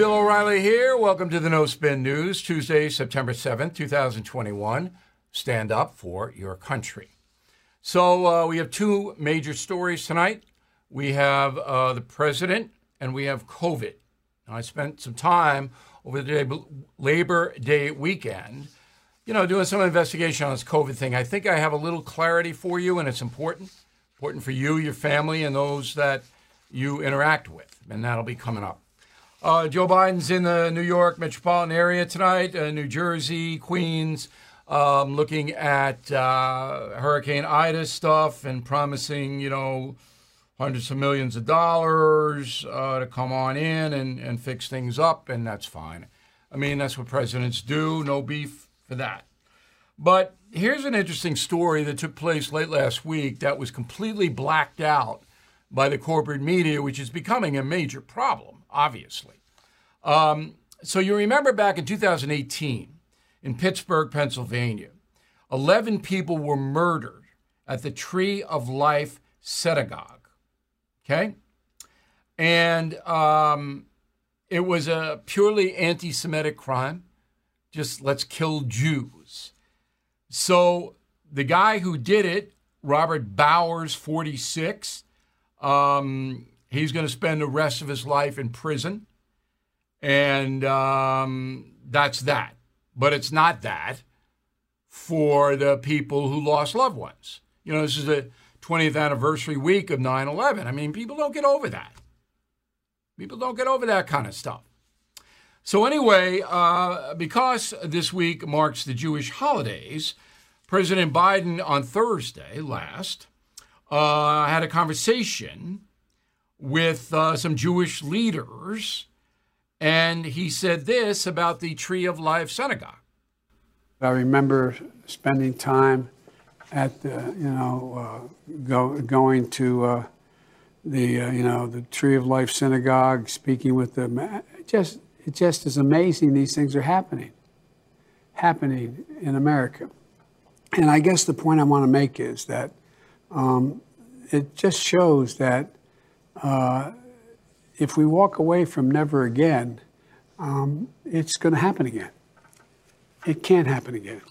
Bill O'Reilly here. Welcome to the No Spin News, Tuesday, September 7th, 2021. Stand up for your country. So, uh, we have two major stories tonight. We have uh, the president and we have COVID. Now, I spent some time over the day, Labor Day weekend, you know, doing some investigation on this COVID thing. I think I have a little clarity for you, and it's important. Important for you, your family, and those that you interact with. And that'll be coming up. Uh, Joe Biden's in the New York metropolitan area tonight, uh, New Jersey, Queens, um, looking at uh, Hurricane Ida stuff and promising, you know, hundreds of millions of dollars uh, to come on in and, and fix things up, and that's fine. I mean, that's what presidents do, no beef for that. But here's an interesting story that took place late last week that was completely blacked out by the corporate media, which is becoming a major problem obviously. Um, so you remember back in 2018 in Pittsburgh, Pennsylvania, 11 people were murdered at the Tree of Life Synagogue. Okay? And um, it was a purely anti Semitic crime. Just let's kill Jews. So the guy who did it, Robert Bowers, 46, um, He's going to spend the rest of his life in prison. And um, that's that. But it's not that for the people who lost loved ones. You know, this is the 20th anniversary week of 9 11. I mean, people don't get over that. People don't get over that kind of stuff. So, anyway, uh, because this week marks the Jewish holidays, President Biden on Thursday last uh, had a conversation with uh, some Jewish leaders, and he said this about the Tree of Life Synagogue. I remember spending time at the, you know, uh, go, going to uh, the, uh, you know, the Tree of Life Synagogue, speaking with them. It just, it just is amazing these things are happening, happening in America. And I guess the point I want to make is that um, it just shows that uh, if we walk away from never again, um, it's going to happen again. It can't happen again.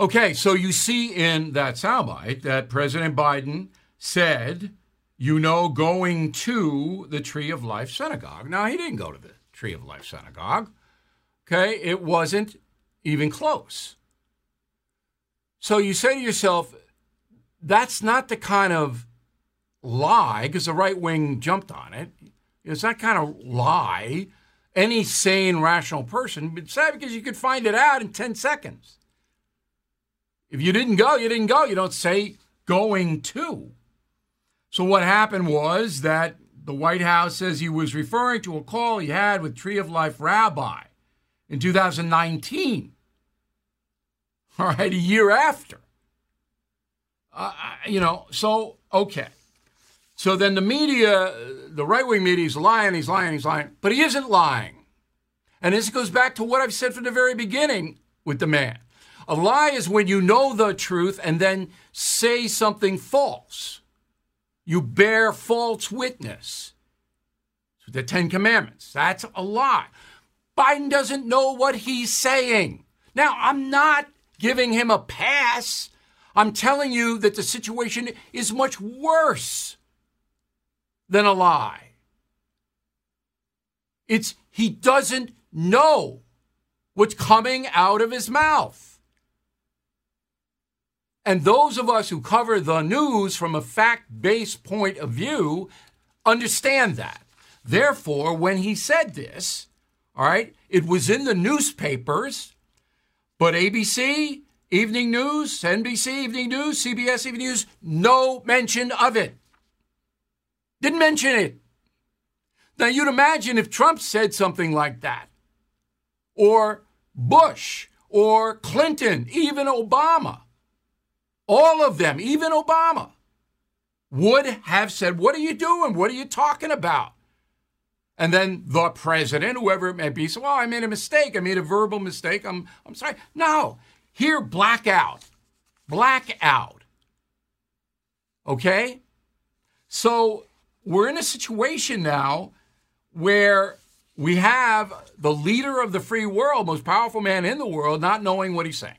Okay, so you see in that soundbite that President Biden said, you know, going to the Tree of Life Synagogue. Now, he didn't go to the Tree of Life Synagogue. Okay, it wasn't even close. So you say to yourself, that's not the kind of lie, because the right wing jumped on it. It's that kind of lie any sane, rational person would say because you could find it out in 10 seconds. If you didn't go, you didn't go. You don't say going to. So what happened was that the White House says he was referring to a call he had with Tree of Life Rabbi in 2019. All right, a year after. Uh, you know, so, okay. So then the media, the right wing media, is lying, he's lying, he's lying, but he isn't lying. And this goes back to what I've said from the very beginning with the man. A lie is when you know the truth and then say something false. You bear false witness. The Ten Commandments. That's a lie. Biden doesn't know what he's saying. Now, I'm not giving him a pass. I'm telling you that the situation is much worse than a lie. It's he doesn't know what's coming out of his mouth. And those of us who cover the news from a fact based point of view understand that. Therefore, when he said this, all right, it was in the newspapers, but ABC, Evening News, NBC Evening News, CBS Evening News, no mention of it. Didn't mention it. Now, you'd imagine if Trump said something like that, or Bush, or Clinton, even Obama, all of them, even Obama, would have said, What are you doing? What are you talking about? And then the president, whoever it may be, said, Well, I made a mistake. I made a verbal mistake. I'm, I'm sorry. No, here, blackout. Blackout. Okay? So we're in a situation now where we have the leader of the free world, most powerful man in the world, not knowing what he's saying.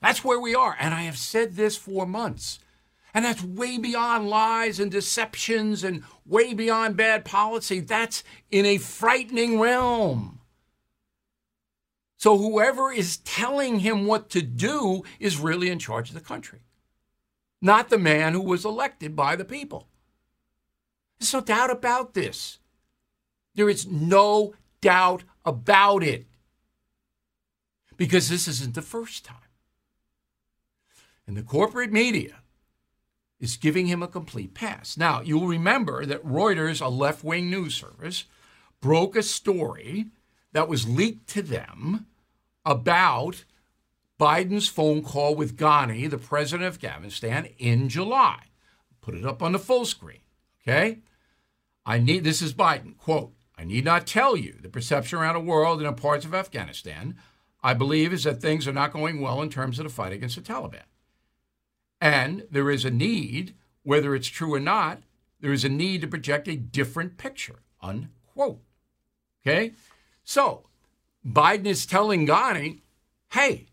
That's where we are. And I have said this for months. And that's way beyond lies and deceptions and way beyond bad policy. That's in a frightening realm. So whoever is telling him what to do is really in charge of the country, not the man who was elected by the people. There's no doubt about this. There is no doubt about it. Because this isn't the first time. And the corporate media is giving him a complete pass. Now, you'll remember that Reuters, a left wing news service, broke a story that was leaked to them about Biden's phone call with Ghani, the president of Afghanistan, in July. Put it up on the full screen. Okay? I need this is Biden. Quote, I need not tell you the perception around the world and in parts of Afghanistan, I believe, is that things are not going well in terms of the fight against the Taliban. And there is a need, whether it's true or not, there is a need to project a different picture, unquote. Okay? So Biden is telling Ghani, hey,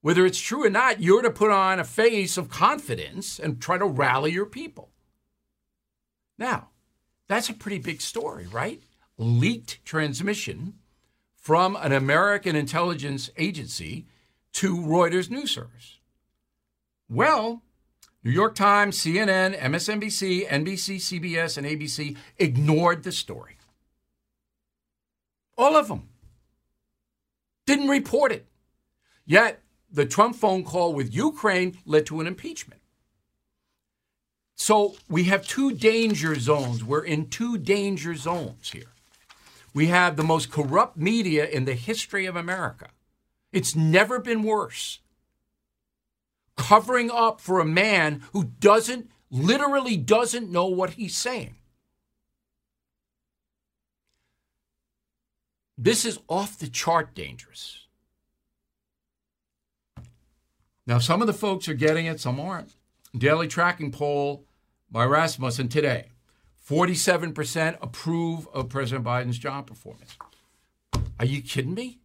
whether it's true or not, you're to put on a face of confidence and try to rally your people. Now, that's a pretty big story, right? Leaked transmission from an American intelligence agency to Reuters news service. Well, New York Times, CNN, MSNBC, NBC, CBS, and ABC ignored the story. All of them didn't report it. Yet, the Trump phone call with Ukraine led to an impeachment. So we have two danger zones. We're in two danger zones here. We have the most corrupt media in the history of America. It's never been worse. Covering up for a man who doesn't, literally doesn't know what he's saying. This is off the chart dangerous. Now, some of the folks are getting it, some aren't. Daily tracking poll by Rasmussen today 47% approve of President Biden's job performance. Are you kidding me?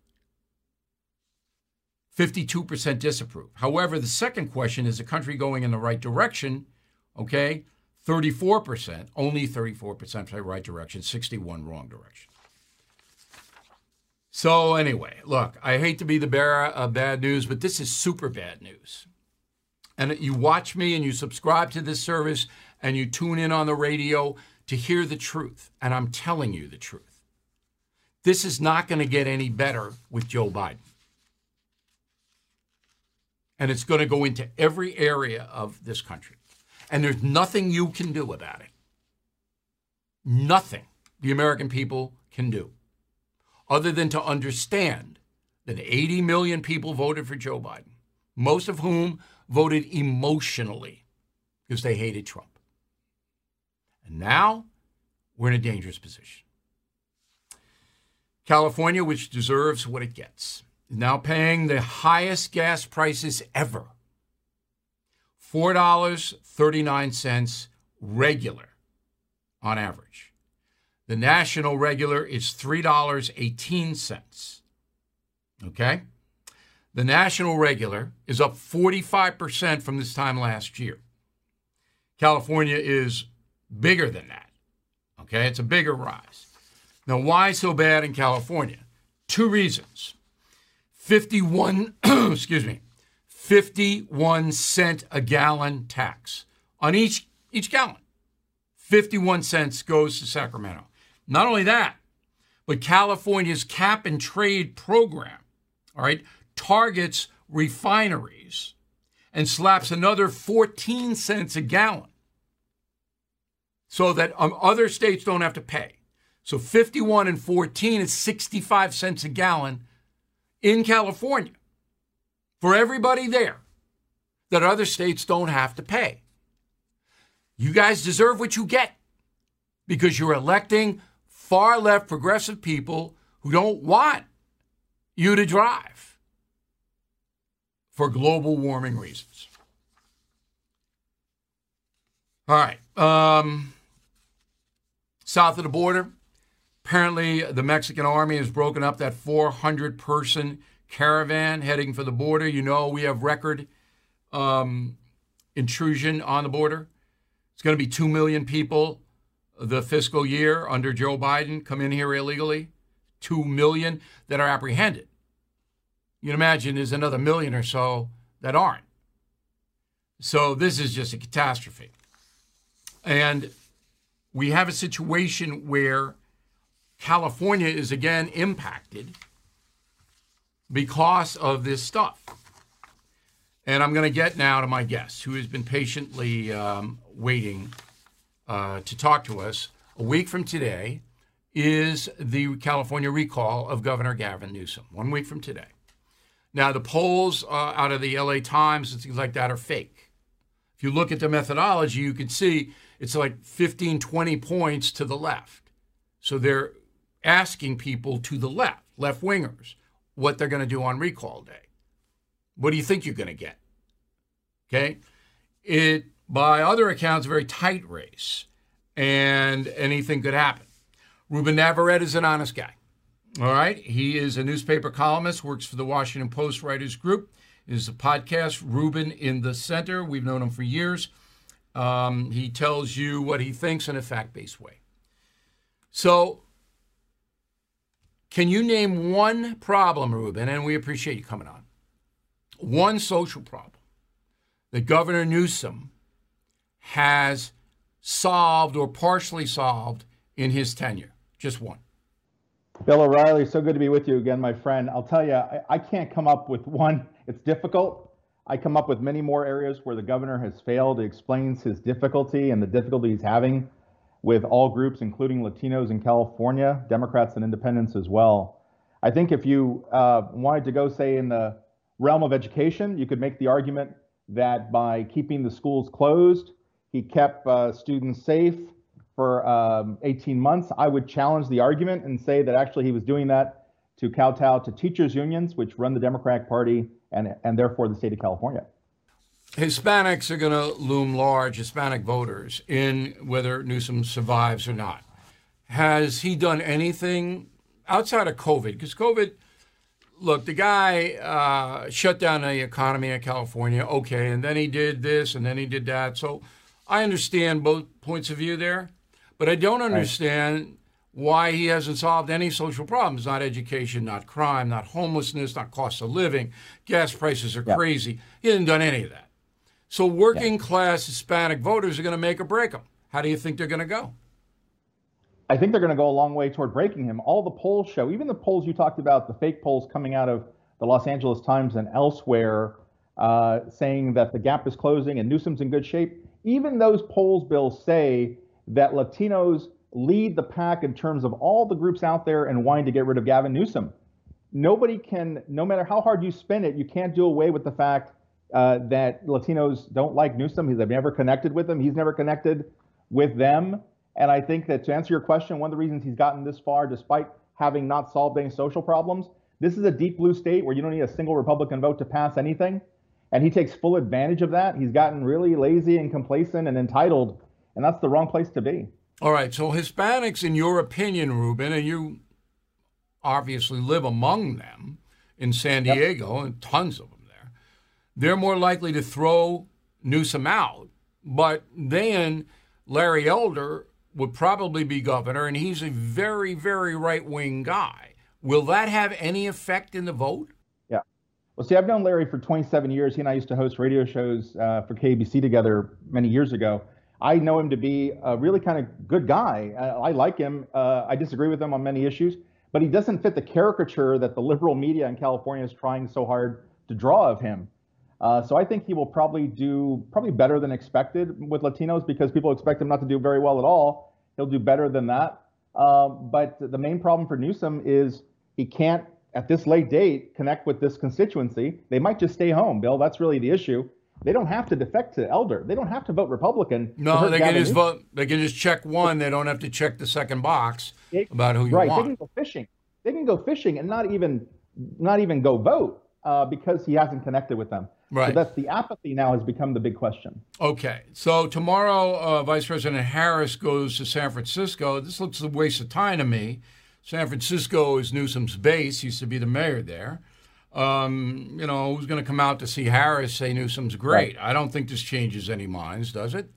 52% disapprove. However, the second question is the country going in the right direction? Okay, 34%, only 34% say right direction, 61 wrong direction. So, anyway, look, I hate to be the bearer of bad news, but this is super bad news. And you watch me and you subscribe to this service and you tune in on the radio to hear the truth. And I'm telling you the truth. This is not going to get any better with Joe Biden. And it's going to go into every area of this country. And there's nothing you can do about it. Nothing the American people can do other than to understand that 80 million people voted for Joe Biden, most of whom voted emotionally because they hated Trump. And now we're in a dangerous position. California, which deserves what it gets, is now paying the highest gas prices ever $4.39 regular on average. The national regular is $3.18. Okay? The national regular is up 45% from this time last year. California is bigger than that. Okay? It's a bigger rise. Now, why so bad in California? Two reasons. 51, excuse me, 51 cent a gallon tax on each each gallon. 51 cents goes to Sacramento. Not only that, but California's cap and trade program, all right, targets refineries and slaps another 14 cents a gallon so that um, other states don't have to pay. So 51 and 14 is 65 cents a gallon in California for everybody there that other states don't have to pay. You guys deserve what you get because you're electing far left progressive people who don't want you to drive for global warming reasons. All right. Um, south of the border, Apparently, the Mexican army has broken up that 400 person caravan heading for the border. You know, we have record um, intrusion on the border. It's going to be 2 million people the fiscal year under Joe Biden come in here illegally. 2 million that are apprehended. You can imagine there's another million or so that aren't. So this is just a catastrophe. And we have a situation where California is again impacted because of this stuff. And I'm going to get now to my guest, who has been patiently um, waiting uh, to talk to us. A week from today is the California recall of Governor Gavin Newsom. One week from today. Now, the polls uh, out of the LA Times and things like that are fake. If you look at the methodology, you can see it's like 15, 20 points to the left. So they're asking people to the left, left wingers, what they're going to do on recall day. What do you think you're going to get? Okay. It, by other accounts, a very tight race, and anything could happen. Ruben Navarrette is an honest guy. All right. He is a newspaper columnist, works for the Washington Post Writers Group. Is a podcast, Ruben in the Center. We've known him for years. Um, he tells you what he thinks in a fact based way. So, can you name one problem, Ruben? And we appreciate you coming on. One social problem that Governor Newsom has solved or partially solved in his tenure? Just one. Bill O'Reilly, so good to be with you again, my friend. I'll tell you, I, I, can't come up with one. It's difficult. I come up with many more areas where the governor has failed. He explains his difficulty and the difficulty he's having with all groups, including Latinos in California, Democrats and independents as well. I think if you uh, wanted to go, say, in the realm of education, you could make the argument that by keeping the schools closed, he kept uh, students safe for um, 18 months. I would challenge the argument and say that actually he was doing that to kowtow to teachers' unions, which run the Democratic Party and, and therefore the state of California. Hispanics are going to loom large, Hispanic voters, in whether Newsom survives or not. Has he done anything outside of COVID? Because COVID, look, the guy uh, shut down the economy in California, okay, and then he did this and then he did that. So I understand both points of view there, but I don't understand right. why he hasn't solved any social problems not education, not crime, not homelessness, not cost of living. Gas prices are yeah. crazy. He hasn't done any of that. So working yeah. class Hispanic voters are going to make or break him. How do you think they're going to go? I think they're going to go a long way toward breaking him. All the polls show, even the polls you talked about, the fake polls coming out of the Los Angeles Times and elsewhere, uh, saying that the gap is closing and Newsom's in good shape. Even those polls, Bill, say that Latinos lead the pack in terms of all the groups out there and wanting to get rid of Gavin Newsom. Nobody can, no matter how hard you spin it, you can't do away with the fact uh, that Latinos don't like Newsom. They've never connected with him. He's never connected with them. And I think that to answer your question, one of the reasons he's gotten this far, despite having not solved any social problems, this is a deep blue state where you don't need a single Republican vote to pass anything. And he takes full advantage of that. He's gotten really lazy and complacent and entitled, and that's the wrong place to be. All right. So, Hispanics, in your opinion, Ruben, and you obviously live among them in San Diego, yep. and tons of them there, they're more likely to throw Newsom out. But then Larry Elder would probably be governor, and he's a very, very right wing guy. Will that have any effect in the vote? Yeah. Well, see, I've known Larry for 27 years. He and I used to host radio shows uh, for KABC together many years ago. I know him to be a really kind of good guy. I like him. Uh, I disagree with him on many issues, but he doesn't fit the caricature that the liberal media in California is trying so hard to draw of him. Uh, so I think he will probably do probably better than expected with Latinos because people expect him not to do very well at all. He'll do better than that. Uh, but the main problem for Newsom is he can't, at this late date, connect with this constituency. They might just stay home, Bill. That's really the issue. They don't have to defect to Elder. They don't have to vote Republican. No, they can just vote. They can just check one. They don't have to check the second box about who you right. want. Right. They can go fishing. They can go fishing and not even not even go vote uh, because he hasn't connected with them. Right. So that's the apathy now has become the big question. Okay. So tomorrow, uh, Vice President Harris goes to San Francisco. This looks a waste of time to me. San Francisco is Newsom's base. He used to be the mayor there. Um, you know, who's going to come out to see Harris say Newsom's great? Right. I don't think this changes any minds, does it?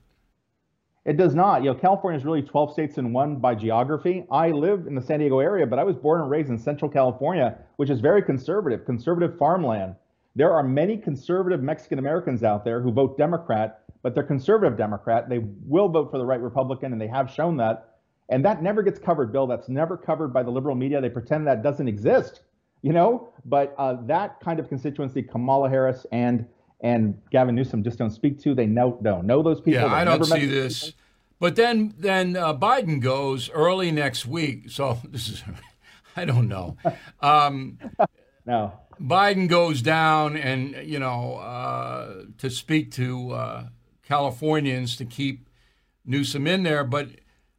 It does not. You know, California is really 12 states in one by geography. I live in the San Diego area, but I was born and raised in Central California, which is very conservative, conservative farmland. There are many conservative Mexican Americans out there who vote Democrat, but they're conservative Democrat. They will vote for the right Republican, and they have shown that. And that never gets covered, Bill. That's never covered by the liberal media. They pretend that doesn't exist, you know. But uh, that kind of constituency, Kamala Harris and and Gavin Newsom just don't speak to. They know don't know those people. Yeah, I don't see this. But then then uh, Biden goes early next week. So this is I don't know. Um, no. Biden goes down and you know uh, to speak to uh, Californians to keep Newsom in there, but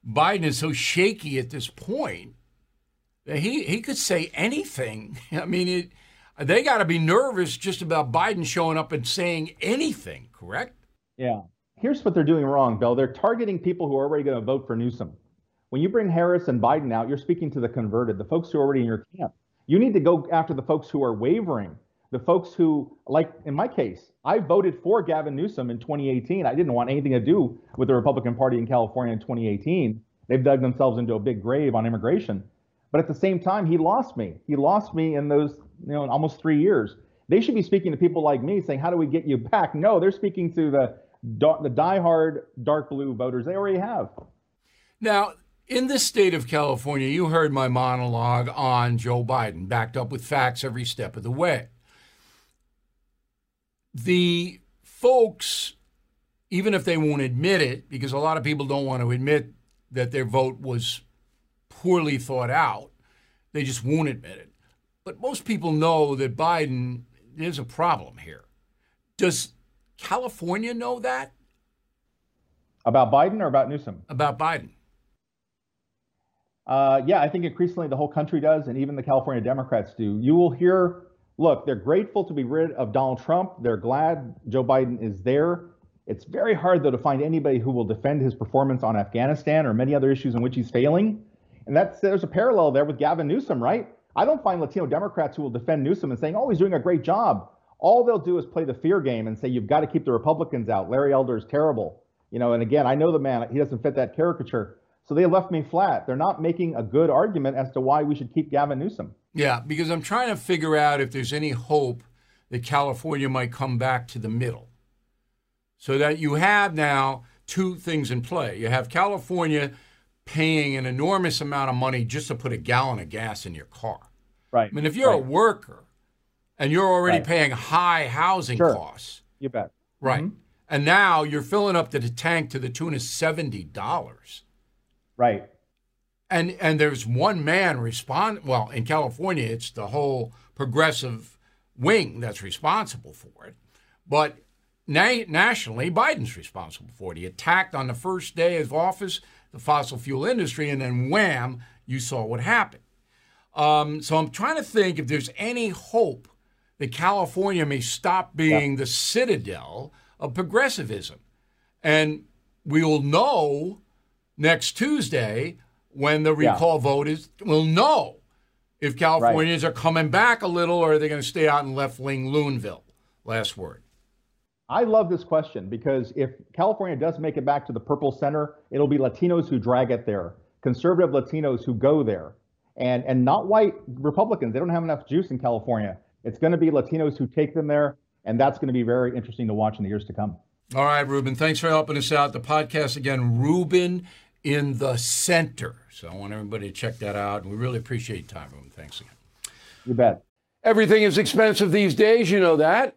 Biden is so shaky at this point he he could say anything. I mean it they got to be nervous just about Biden showing up and saying anything, correct? Yeah. Here's what they're doing wrong, Bill. They're targeting people who are already going to vote for Newsom. When you bring Harris and Biden out, you're speaking to the converted, the folks who are already in your camp. You need to go after the folks who are wavering, the folks who, like in my case, I voted for Gavin Newsom in 2018. I didn't want anything to do with the Republican Party in California in 2018. They've dug themselves into a big grave on immigration. But at the same time, he lost me. He lost me in those, you know, almost three years. They should be speaking to people like me, saying, "How do we get you back?" No, they're speaking to the the diehard dark blue voters. They already have. Now, in the state of California, you heard my monologue on Joe Biden, backed up with facts every step of the way. The folks, even if they won't admit it, because a lot of people don't want to admit that their vote was poorly thought out. They just won't admit it. But most people know that Biden, there's a problem here. Does California know that? About Biden or about Newsom? About Biden. Uh, yeah, I think increasingly the whole country does, and even the California Democrats do. You will hear, look, they're grateful to be rid of Donald Trump. They're glad Joe Biden is there. It's very hard, though, to find anybody who will defend his performance on Afghanistan or many other issues in which he's failing. And that's there's a parallel there with Gavin Newsom, right? I don't find Latino Democrats who will defend Newsom and saying, "Oh, he's doing a great job." All they'll do is play the fear game and say, "You've got to keep the Republicans out." Larry Elder is terrible, you know. And again, I know the man; he doesn't fit that caricature. So they left me flat. They're not making a good argument as to why we should keep Gavin Newsom. Yeah, because I'm trying to figure out if there's any hope that California might come back to the middle. So that you have now two things in play. You have California paying an enormous amount of money just to put a gallon of gas in your car. Right. I mean, if you're right. a worker and you're already right. paying high housing sure. costs, you bet. Right. Mm-hmm. And now you're filling up the tank to the tune of seventy dollars. Right. And and there's one man respond. Well, in California, it's the whole progressive wing that's responsible for it, but na- nationally, Biden's responsible for it. He attacked on the first day of office the fossil fuel industry, and then wham, you saw what happened. Um, so I'm trying to think if there's any hope that California may stop being the citadel of progressivism. And we'll know next Tuesday when the recall yeah. vote is, we'll know if Californians right. are coming back a little or are they going to stay out in left wing Loonville. Last word. I love this question because if California does make it back to the purple center, it'll be Latinos who drag it there, conservative Latinos who go there, and and not white Republicans. They don't have enough juice in California. It's going to be Latinos who take them there, and that's going to be very interesting to watch in the years to come. All right, Ruben. Thanks for helping us out. The podcast again, Ruben in the Center. So I want everybody to check that out, and we really appreciate your time, Ruben. Thanks again. You bet. Everything is expensive these days. You know that.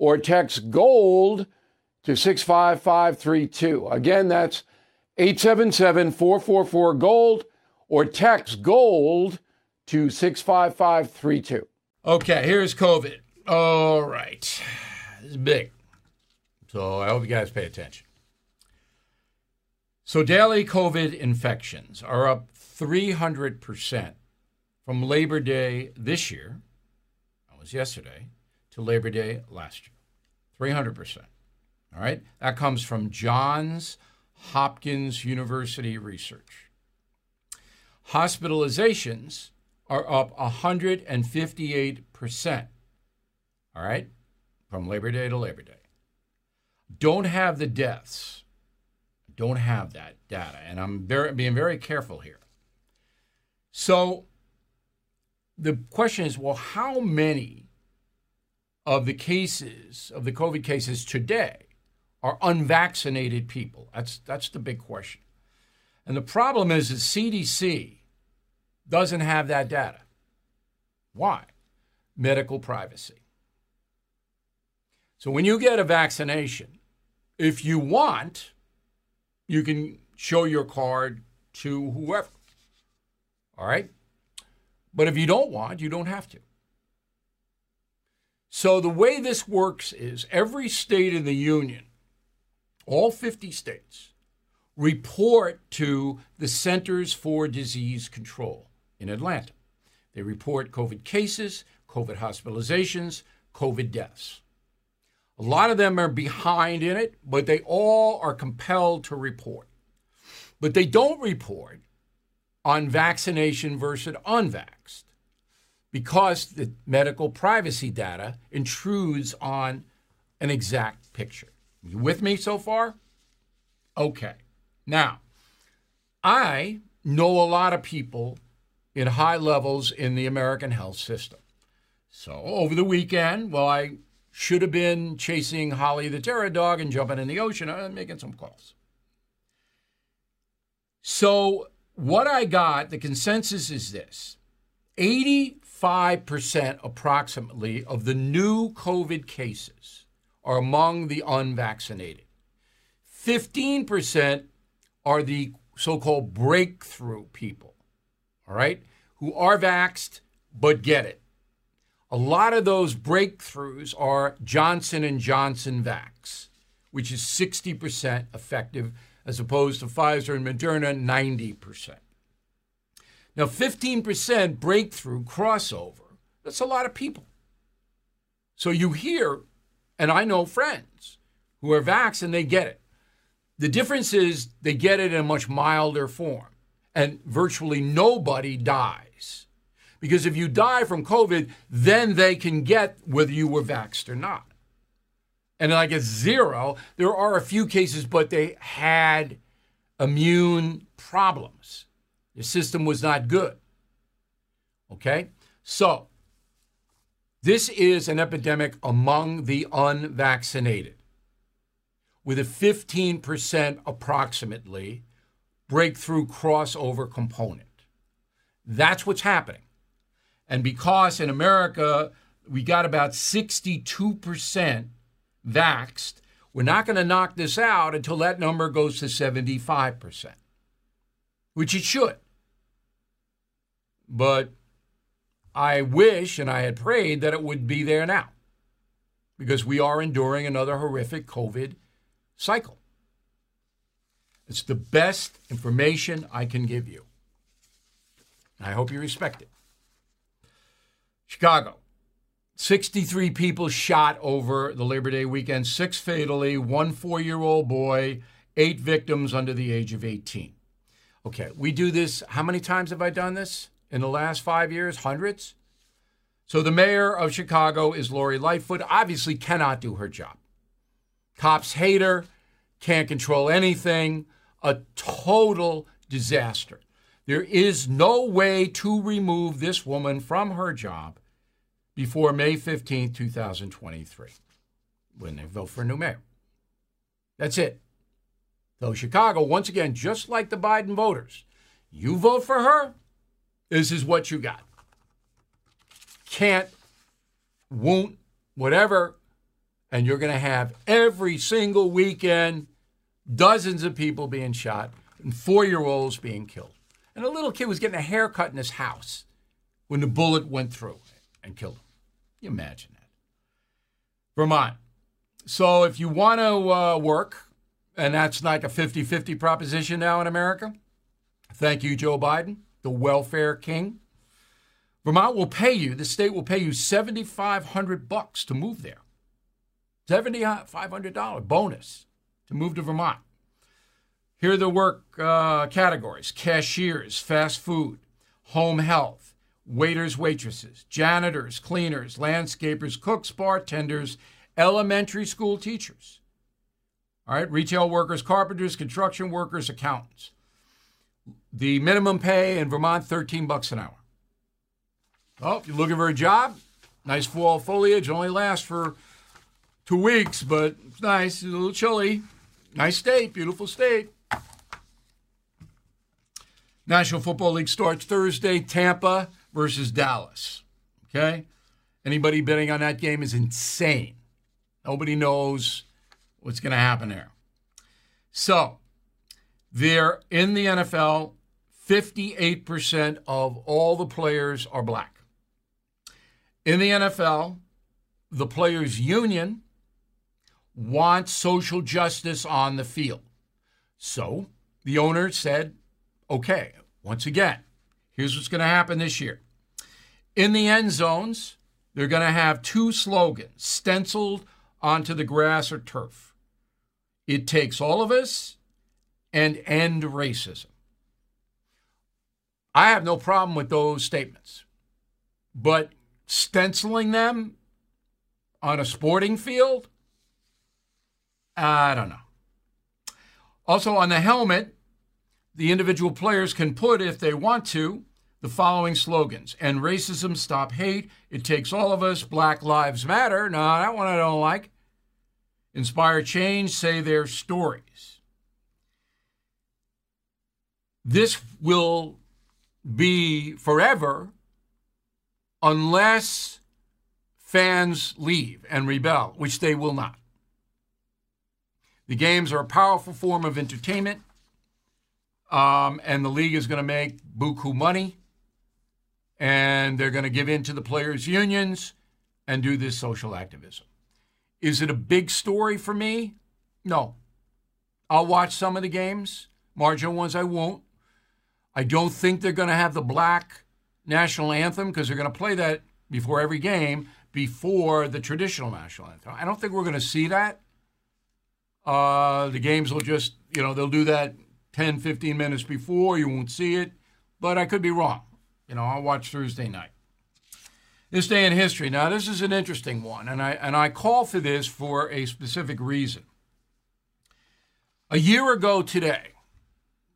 or text GOLD to 65532. Again, that's 877 444 GOLD, or text GOLD to 65532. Okay, here's COVID. All right. This is big. So I hope you guys pay attention. So daily COVID infections are up 300% from Labor Day this year, that was yesterday, to Labor Day last year. 300%. All right? That comes from Johns Hopkins University research. Hospitalizations are up 158%. All right? From Labor Day to Labor Day. Don't have the deaths. Don't have that data. And I'm very, being very careful here. So the question is well, how many of the cases, of the COVID cases today, are unvaccinated people? That's, that's the big question. And the problem is that CDC doesn't have that data. Why? Medical privacy. So when you get a vaccination, if you want, you can show your card to whoever. All right? But if you don't want, you don't have to. So the way this works is every state in the union, all 50 states, report to the Centers for Disease Control in Atlanta. They report COVID cases, COVID hospitalizations, COVID deaths. A lot of them are behind in it, but they all are compelled to report. But they don't report on vaccination versus unvaxxed because the medical privacy data intrudes on an exact picture. You with me so far? Okay. Now, I know a lot of people in high levels in the American health system. So over the weekend, well, I should have been chasing Holly the terror dog and jumping in the ocean and making some calls. So what I got, the consensus is this 85% approximately of the new COVID cases are among the unvaccinated. 15% are the so called breakthrough people, all right, who are vaxxed but get it. A lot of those breakthroughs are Johnson and Johnson vax, which is 60% effective as opposed to Pfizer and Moderna 90%. Now, 15% breakthrough crossover, that's a lot of people. So you hear, and I know friends who are vaxxed and they get it. The difference is they get it in a much milder form, and virtually nobody dies. Because if you die from COVID, then they can get whether you were vaxxed or not. And like it's zero, there are a few cases, but they had immune problems. The system was not good. Okay? So, this is an epidemic among the unvaccinated with a 15% approximately breakthrough crossover component. That's what's happening. And because in America we got about 62% vaxxed, we're not going to knock this out until that number goes to 75%, which it should. But I wish and I had prayed that it would be there now because we are enduring another horrific COVID cycle. It's the best information I can give you. I hope you respect it. Chicago. 63 people shot over the Labor Day weekend, six fatally, one four year old boy, eight victims under the age of 18. Okay, we do this. How many times have I done this in the last five years? Hundreds? So the mayor of Chicago is Lori Lightfoot, obviously cannot do her job. Cops hate her, can't control anything, a total disaster. There is no way to remove this woman from her job before May 15, 2023, when they vote for a new mayor. That's it. So, Chicago, once again, just like the Biden voters, you vote for her, this is what you got. Can't, won't, whatever. And you're going to have every single weekend dozens of people being shot and four year olds being killed. And a little kid was getting a haircut in his house when the bullet went through and killed him. Can you imagine that? Vermont. So if you want to uh, work, and that's like a 50 50 proposition now in America, thank you, Joe Biden, the welfare king. Vermont will pay you, the state will pay you 7500 bucks to move there. $7,500 bonus to move to Vermont. Here are the work uh, categories cashiers, fast food, home health, waiters, waitresses, janitors, cleaners, landscapers, cooks, bartenders, elementary school teachers. All right, retail workers, carpenters, construction workers, accountants. The minimum pay in Vermont, 13 bucks an hour. Oh, you're looking for a job, nice fall foliage, only lasts for two weeks, but it's nice, it's a little chilly. Nice state, beautiful state. National Football League starts Thursday, Tampa versus Dallas. Okay? Anybody betting on that game is insane. Nobody knows what's going to happen there. So, there in the NFL, 58% of all the players are black. In the NFL, the players' union wants social justice on the field. So the owner said, okay, once again, here's what's going to happen this year. In the end zones, they're going to have two slogans stenciled onto the grass or turf. It takes all of us and end racism. I have no problem with those statements, but stenciling them on a sporting field, I don't know. Also, on the helmet, the individual players can put, if they want to, the following slogans End racism, stop hate, it takes all of us, Black Lives Matter. No, that one I don't like. Inspire change, say their stories. This will be forever unless fans leave and rebel, which they will not. The games are a powerful form of entertainment, um, and the league is going to make buku money, and they're going to give in to the players' unions and do this social activism. Is it a big story for me? No. I'll watch some of the games. Marginal ones I won't. I don't think they're going to have the black national anthem because they're going to play that before every game before the traditional national anthem. I don't think we're going to see that. Uh, the games will just, you know, they'll do that 10, 15 minutes before. You won't see it, but I could be wrong. You know, I'll watch Thursday night. This day in history. Now, this is an interesting one, and I and I call for this for a specific reason. A year ago today,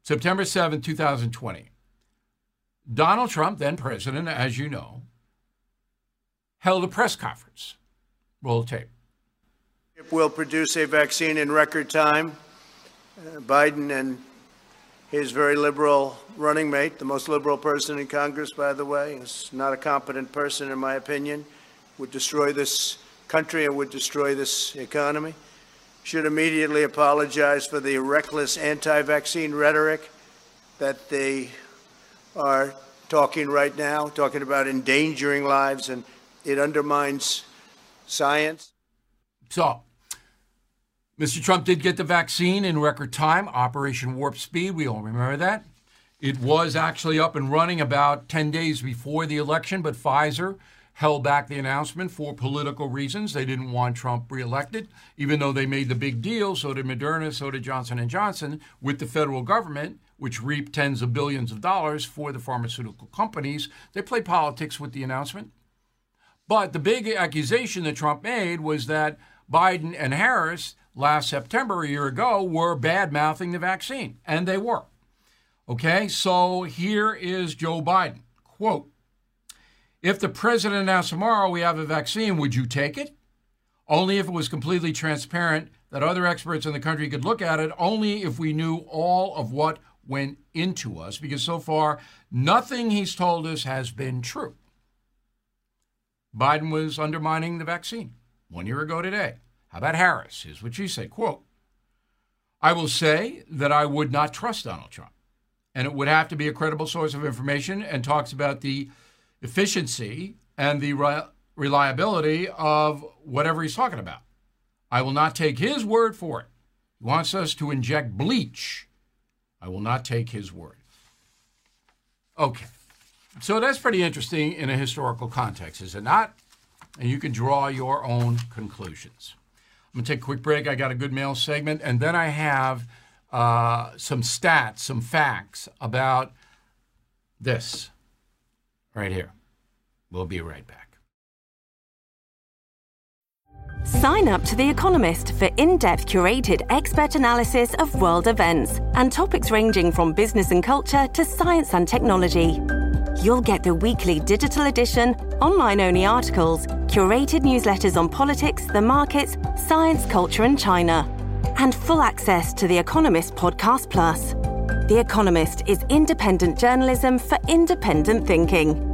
September 7, 2020, Donald Trump, then president, as you know, held a press conference. Roll tape. It will produce a vaccine in record time. Uh, Biden and his very liberal running mate, the most liberal person in Congress, by the way, is not a competent person, in my opinion, would destroy this country and would destroy this economy, should immediately apologize for the reckless anti vaccine rhetoric that they are talking right now, talking about endangering lives, and it undermines science. So, Mr. Trump did get the vaccine in record time, Operation Warp Speed. We all remember that. It was actually up and running about 10 days before the election, but Pfizer held back the announcement for political reasons. They didn't want Trump reelected, even though they made the big deal. So did Moderna, so did Johnson & Johnson with the federal government, which reaped tens of billions of dollars for the pharmaceutical companies. They play politics with the announcement. But the big accusation that Trump made was that Biden and Harris last September, a year ago, were bad mouthing the vaccine, and they were. Okay, so here is Joe Biden. Quote If the president announced tomorrow we have a vaccine, would you take it? Only if it was completely transparent that other experts in the country could look at it, only if we knew all of what went into us, because so far, nothing he's told us has been true. Biden was undermining the vaccine one year ago today. How about Harris? Here's what she said quote, I will say that I would not trust Donald Trump, and it would have to be a credible source of information and talks about the efficiency and the re- reliability of whatever he's talking about. I will not take his word for it. He wants us to inject bleach. I will not take his word. Okay. So that's pretty interesting in a historical context, is it not? And you can draw your own conclusions. I'm going to take a quick break. I got a good mail segment, and then I have uh, some stats, some facts about this right here. We'll be right back. Sign up to The Economist for in depth curated expert analysis of world events and topics ranging from business and culture to science and technology. You'll get the weekly digital edition, online only articles, curated newsletters on politics, the markets, science, culture, and China, and full access to The Economist Podcast Plus. The Economist is independent journalism for independent thinking.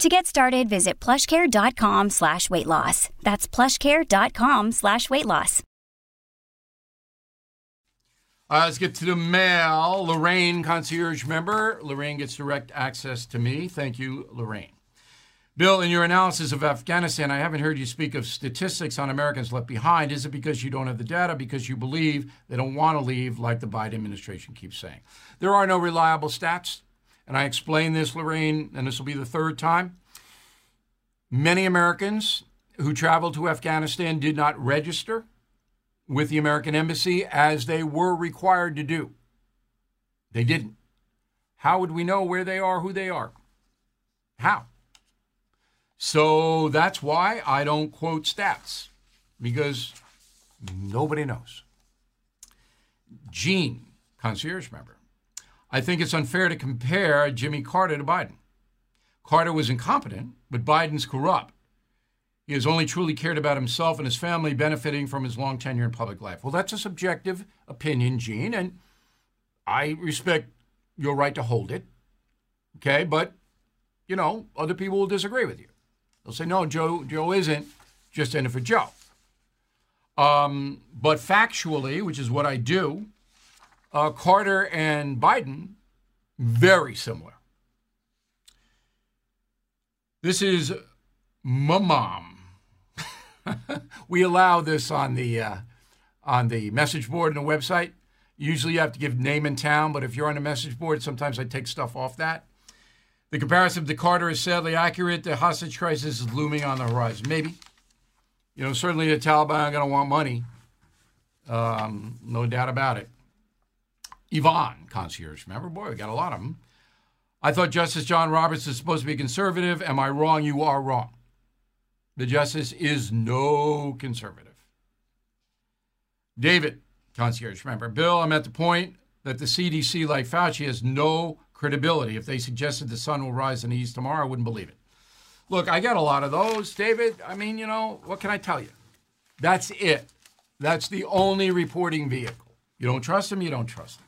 To get started, visit plushcare.com slash weight loss. That's plushcare.com slash weight loss. Uh, let's get to the mail. Lorraine, concierge member. Lorraine gets direct access to me. Thank you, Lorraine. Bill, in your analysis of Afghanistan, I haven't heard you speak of statistics on Americans left behind. Is it because you don't have the data, because you believe they don't want to leave, like the Biden administration keeps saying? There are no reliable stats, and I explained this, Lorraine, and this will be the third time. Many Americans who traveled to Afghanistan did not register with the American Embassy as they were required to do. They didn't. How would we know where they are, who they are? How? So that's why I don't quote stats, because nobody knows. Gene, concierge member. I think it's unfair to compare Jimmy Carter to Biden. Carter was incompetent, but Biden's corrupt. He has only truly cared about himself and his family benefiting from his long tenure in public life. Well, that's a subjective opinion, Gene, and I respect your right to hold it. Okay, but you know, other people will disagree with you. They'll say, no, Joe, Joe isn't just in it for Joe. Um, but factually, which is what I do, uh, Carter and Biden, very similar. This is mom. we allow this on the uh, on the message board and the website. Usually, you have to give name and town, but if you're on a message board, sometimes I take stuff off that. The comparison to Carter is sadly accurate. The hostage crisis is looming on the horizon. Maybe, you know, certainly the Taliban are going to want money. Um, no doubt about it. Yvonne, concierge Remember, Boy, we got a lot of them. I thought Justice John Roberts is supposed to be conservative. Am I wrong? You are wrong. The justice is no conservative. David, concierge remember, Bill, I'm at the point that the CDC, like Fauci, has no credibility. If they suggested the sun will rise in the east tomorrow, I wouldn't believe it. Look, I got a lot of those, David. I mean, you know, what can I tell you? That's it. That's the only reporting vehicle. You don't trust them, you don't trust them.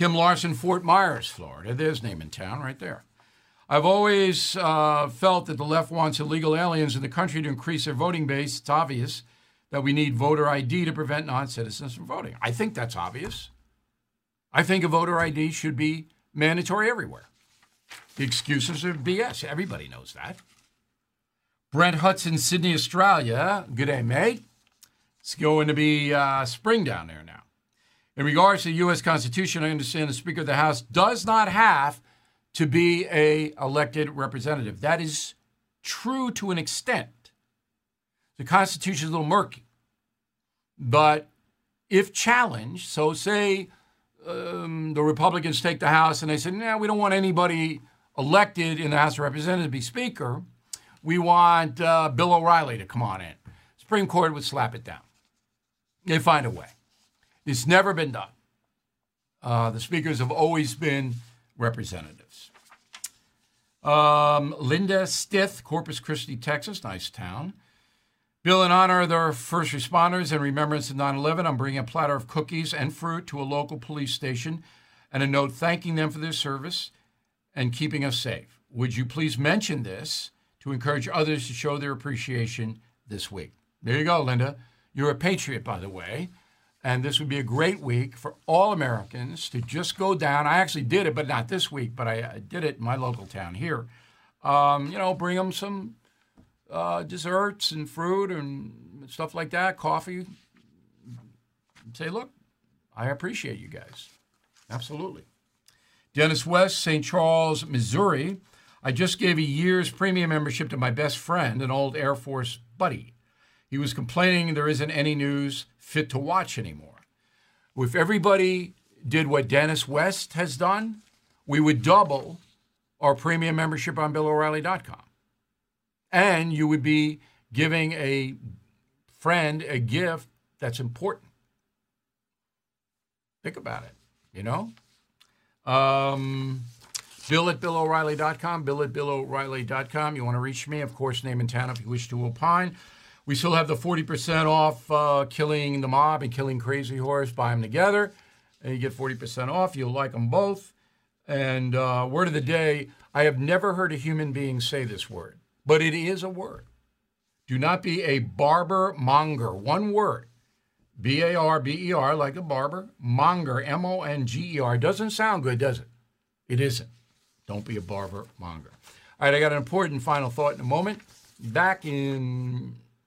Kim Larson, Fort Myers, Florida. There's name in town right there. I've always uh, felt that the left wants illegal aliens in the country to increase their voting base. It's obvious that we need voter ID to prevent non citizens from voting. I think that's obvious. I think a voter ID should be mandatory everywhere. The excuses are BS. Everybody knows that. Brent Hudson, Sydney, Australia. Good day, mate. It's going to be uh, spring down there now. In regards to the U.S. Constitution, I understand the Speaker of the House does not have to be a elected representative. That is true to an extent. The Constitution is a little murky. But if challenged, so say um, the Republicans take the House and they say, no, we don't want anybody elected in the House of Representatives to be Speaker. We want uh, Bill O'Reilly to come on in. Supreme Court would slap it down. They find a way. It's never been done. Uh, the speakers have always been representatives. Um, Linda Stith, Corpus Christi, Texas, nice town. Bill, in honor of the first responders and remembrance of 9 11, I'm bringing a platter of cookies and fruit to a local police station and a note thanking them for their service and keeping us safe. Would you please mention this to encourage others to show their appreciation this week? There you go, Linda. You're a patriot, by the way. And this would be a great week for all Americans to just go down. I actually did it, but not this week, but I, I did it in my local town here. Um, you know, bring them some uh, desserts and fruit and stuff like that, coffee. Say, look, I appreciate you guys. Absolutely. Dennis West, St. Charles, Missouri. I just gave a year's premium membership to my best friend, an old Air Force buddy. He was complaining there isn't any news fit to watch anymore. If everybody did what Dennis West has done, we would double our premium membership on BillO'Reilly.com. And you would be giving a friend a gift that's important. Think about it, you know? Um, Bill at BillO'Reilly.com, Bill at BillO'Reilly.com. You want to reach me, of course, name and town if you wish to opine. We still have the 40% off uh, Killing the Mob and Killing Crazy Horse. Buy them together, and you get 40% off. You'll like them both. And uh, word of the day I have never heard a human being say this word, but it is a word. Do not be a barber monger. One word. B A R B E R, like a barber. Monger, M O N G E R. Doesn't sound good, does it? It isn't. Don't be a barber monger. All right, I got an important final thought in a moment. Back in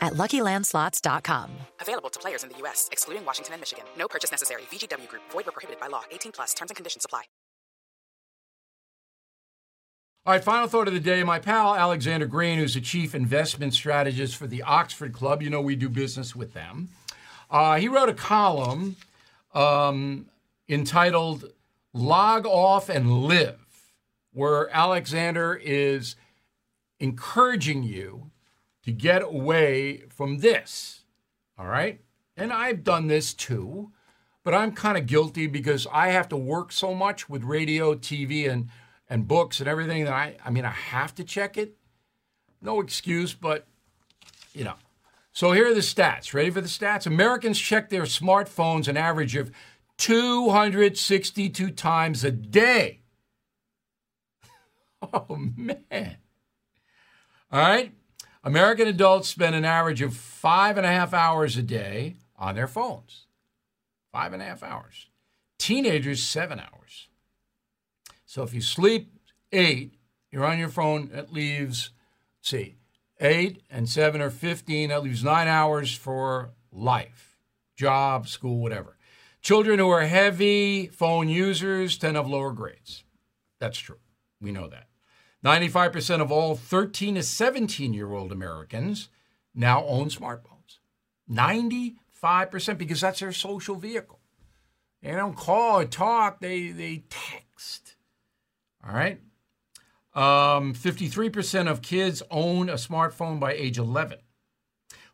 at LuckyLandSlots.com. Available to players in the U.S., excluding Washington and Michigan. No purchase necessary. VGW Group. Void where prohibited by law. 18 plus. Terms and conditions apply. All right, final thought of the day. My pal Alexander Green, who's the chief investment strategist for the Oxford Club, you know we do business with them. Uh, he wrote a column um, entitled Log Off and Live, where Alexander is encouraging you to get away from this. All right? And I've done this too, but I'm kind of guilty because I have to work so much with radio, TV, and, and books and everything that I, I mean, I have to check it. No excuse, but, you know. So here are the stats. Ready for the stats? Americans check their smartphones an average of 262 times a day. Oh, man. All right. American adults spend an average of five and a half hours a day on their phones. Five and a half hours. Teenagers, seven hours. So if you sleep eight, you're on your phone, it leaves, see, eight and seven or 15, that leaves nine hours for life, job, school, whatever. Children who are heavy phone users tend to have lower grades. That's true. We know that. 95% of all 13 to 17 year old Americans now own smartphones. 95% because that's their social vehicle. They don't call or talk, they, they text. All right? Um, 53% of kids own a smartphone by age 11.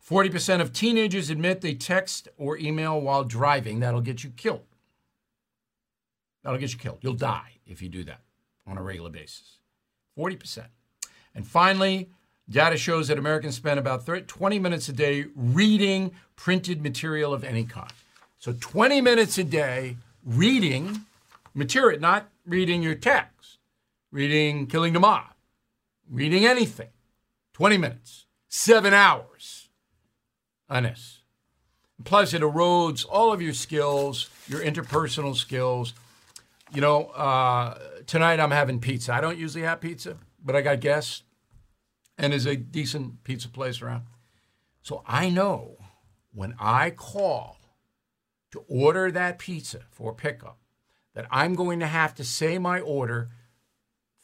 40% of teenagers admit they text or email while driving. That'll get you killed. That'll get you killed. You'll die if you do that on a regular basis. 40%. And finally, data shows that Americans spend about 30, 20 minutes a day reading printed material of any kind. So 20 minutes a day reading material, not reading your text, reading Killing the reading anything. 20 minutes, seven hours on this. Plus, it erodes all of your skills, your interpersonal skills. You know, uh, tonight I'm having pizza. I don't usually have pizza, but I got guests, and there's a decent pizza place around. So I know when I call to order that pizza for pickup that I'm going to have to say my order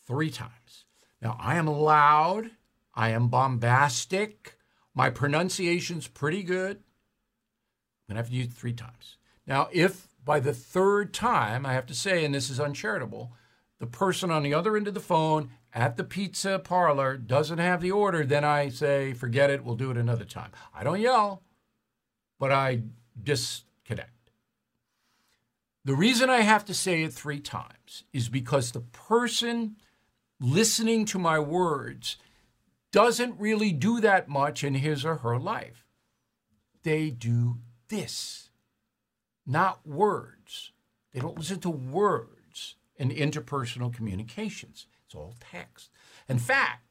three times. Now, I am loud, I am bombastic, my pronunciation's pretty good. I'm going to have to use it three times. Now, if by the third time I have to say, and this is uncharitable, the person on the other end of the phone at the pizza parlor doesn't have the order, then I say, forget it, we'll do it another time. I don't yell, but I disconnect. The reason I have to say it three times is because the person listening to my words doesn't really do that much in his or her life. They do this, not words. They don't listen to words in interpersonal communications. It's all text. In fact,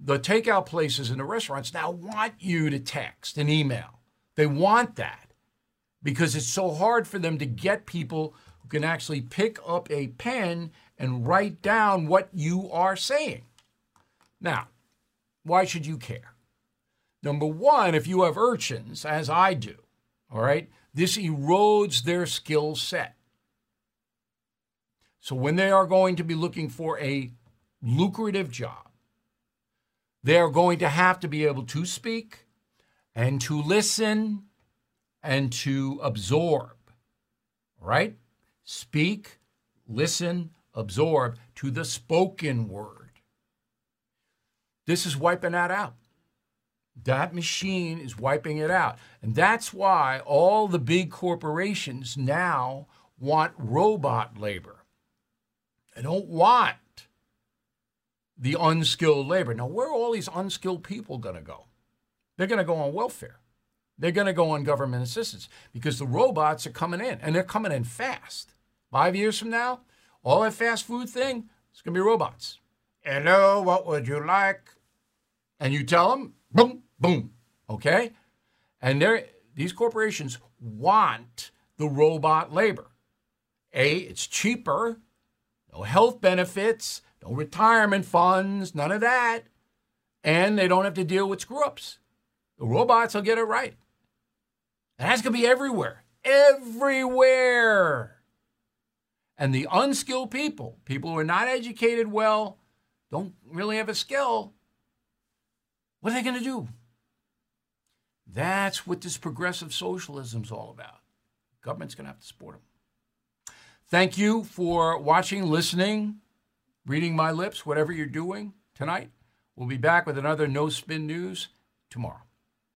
the takeout places and the restaurants now want you to text and email. They want that because it's so hard for them to get people who can actually pick up a pen and write down what you are saying. Now, why should you care? Number one, if you have urchins, as I do, all right, this erodes their skill set. So when they are going to be looking for a lucrative job, they are going to have to be able to speak and to listen and to absorb, right? Speak, listen, absorb to the spoken word. This is wiping that out. That machine is wiping it out. And that's why all the big corporations now want robot labor. They don't want the unskilled labor. Now, where are all these unskilled people going to go? They're going to go on welfare. They're going to go on government assistance because the robots are coming in and they're coming in fast. Five years from now, all that fast food thing, is going to be robots. Hello, what would you like? And you tell them, boom, boom, okay? And these corporations want the robot labor. A, it's cheaper, no health benefits, no retirement funds, none of that. And they don't have to deal with screw ups. The robots will get it right. And that's going to be everywhere. Everywhere. And the unskilled people, people who are not educated well, don't really have a skill, what are they going to do? That's what this progressive socialism is all about. Government's going to have to support them. Thank you for watching, listening, reading my lips, whatever you're doing tonight. We'll be back with another No Spin News tomorrow.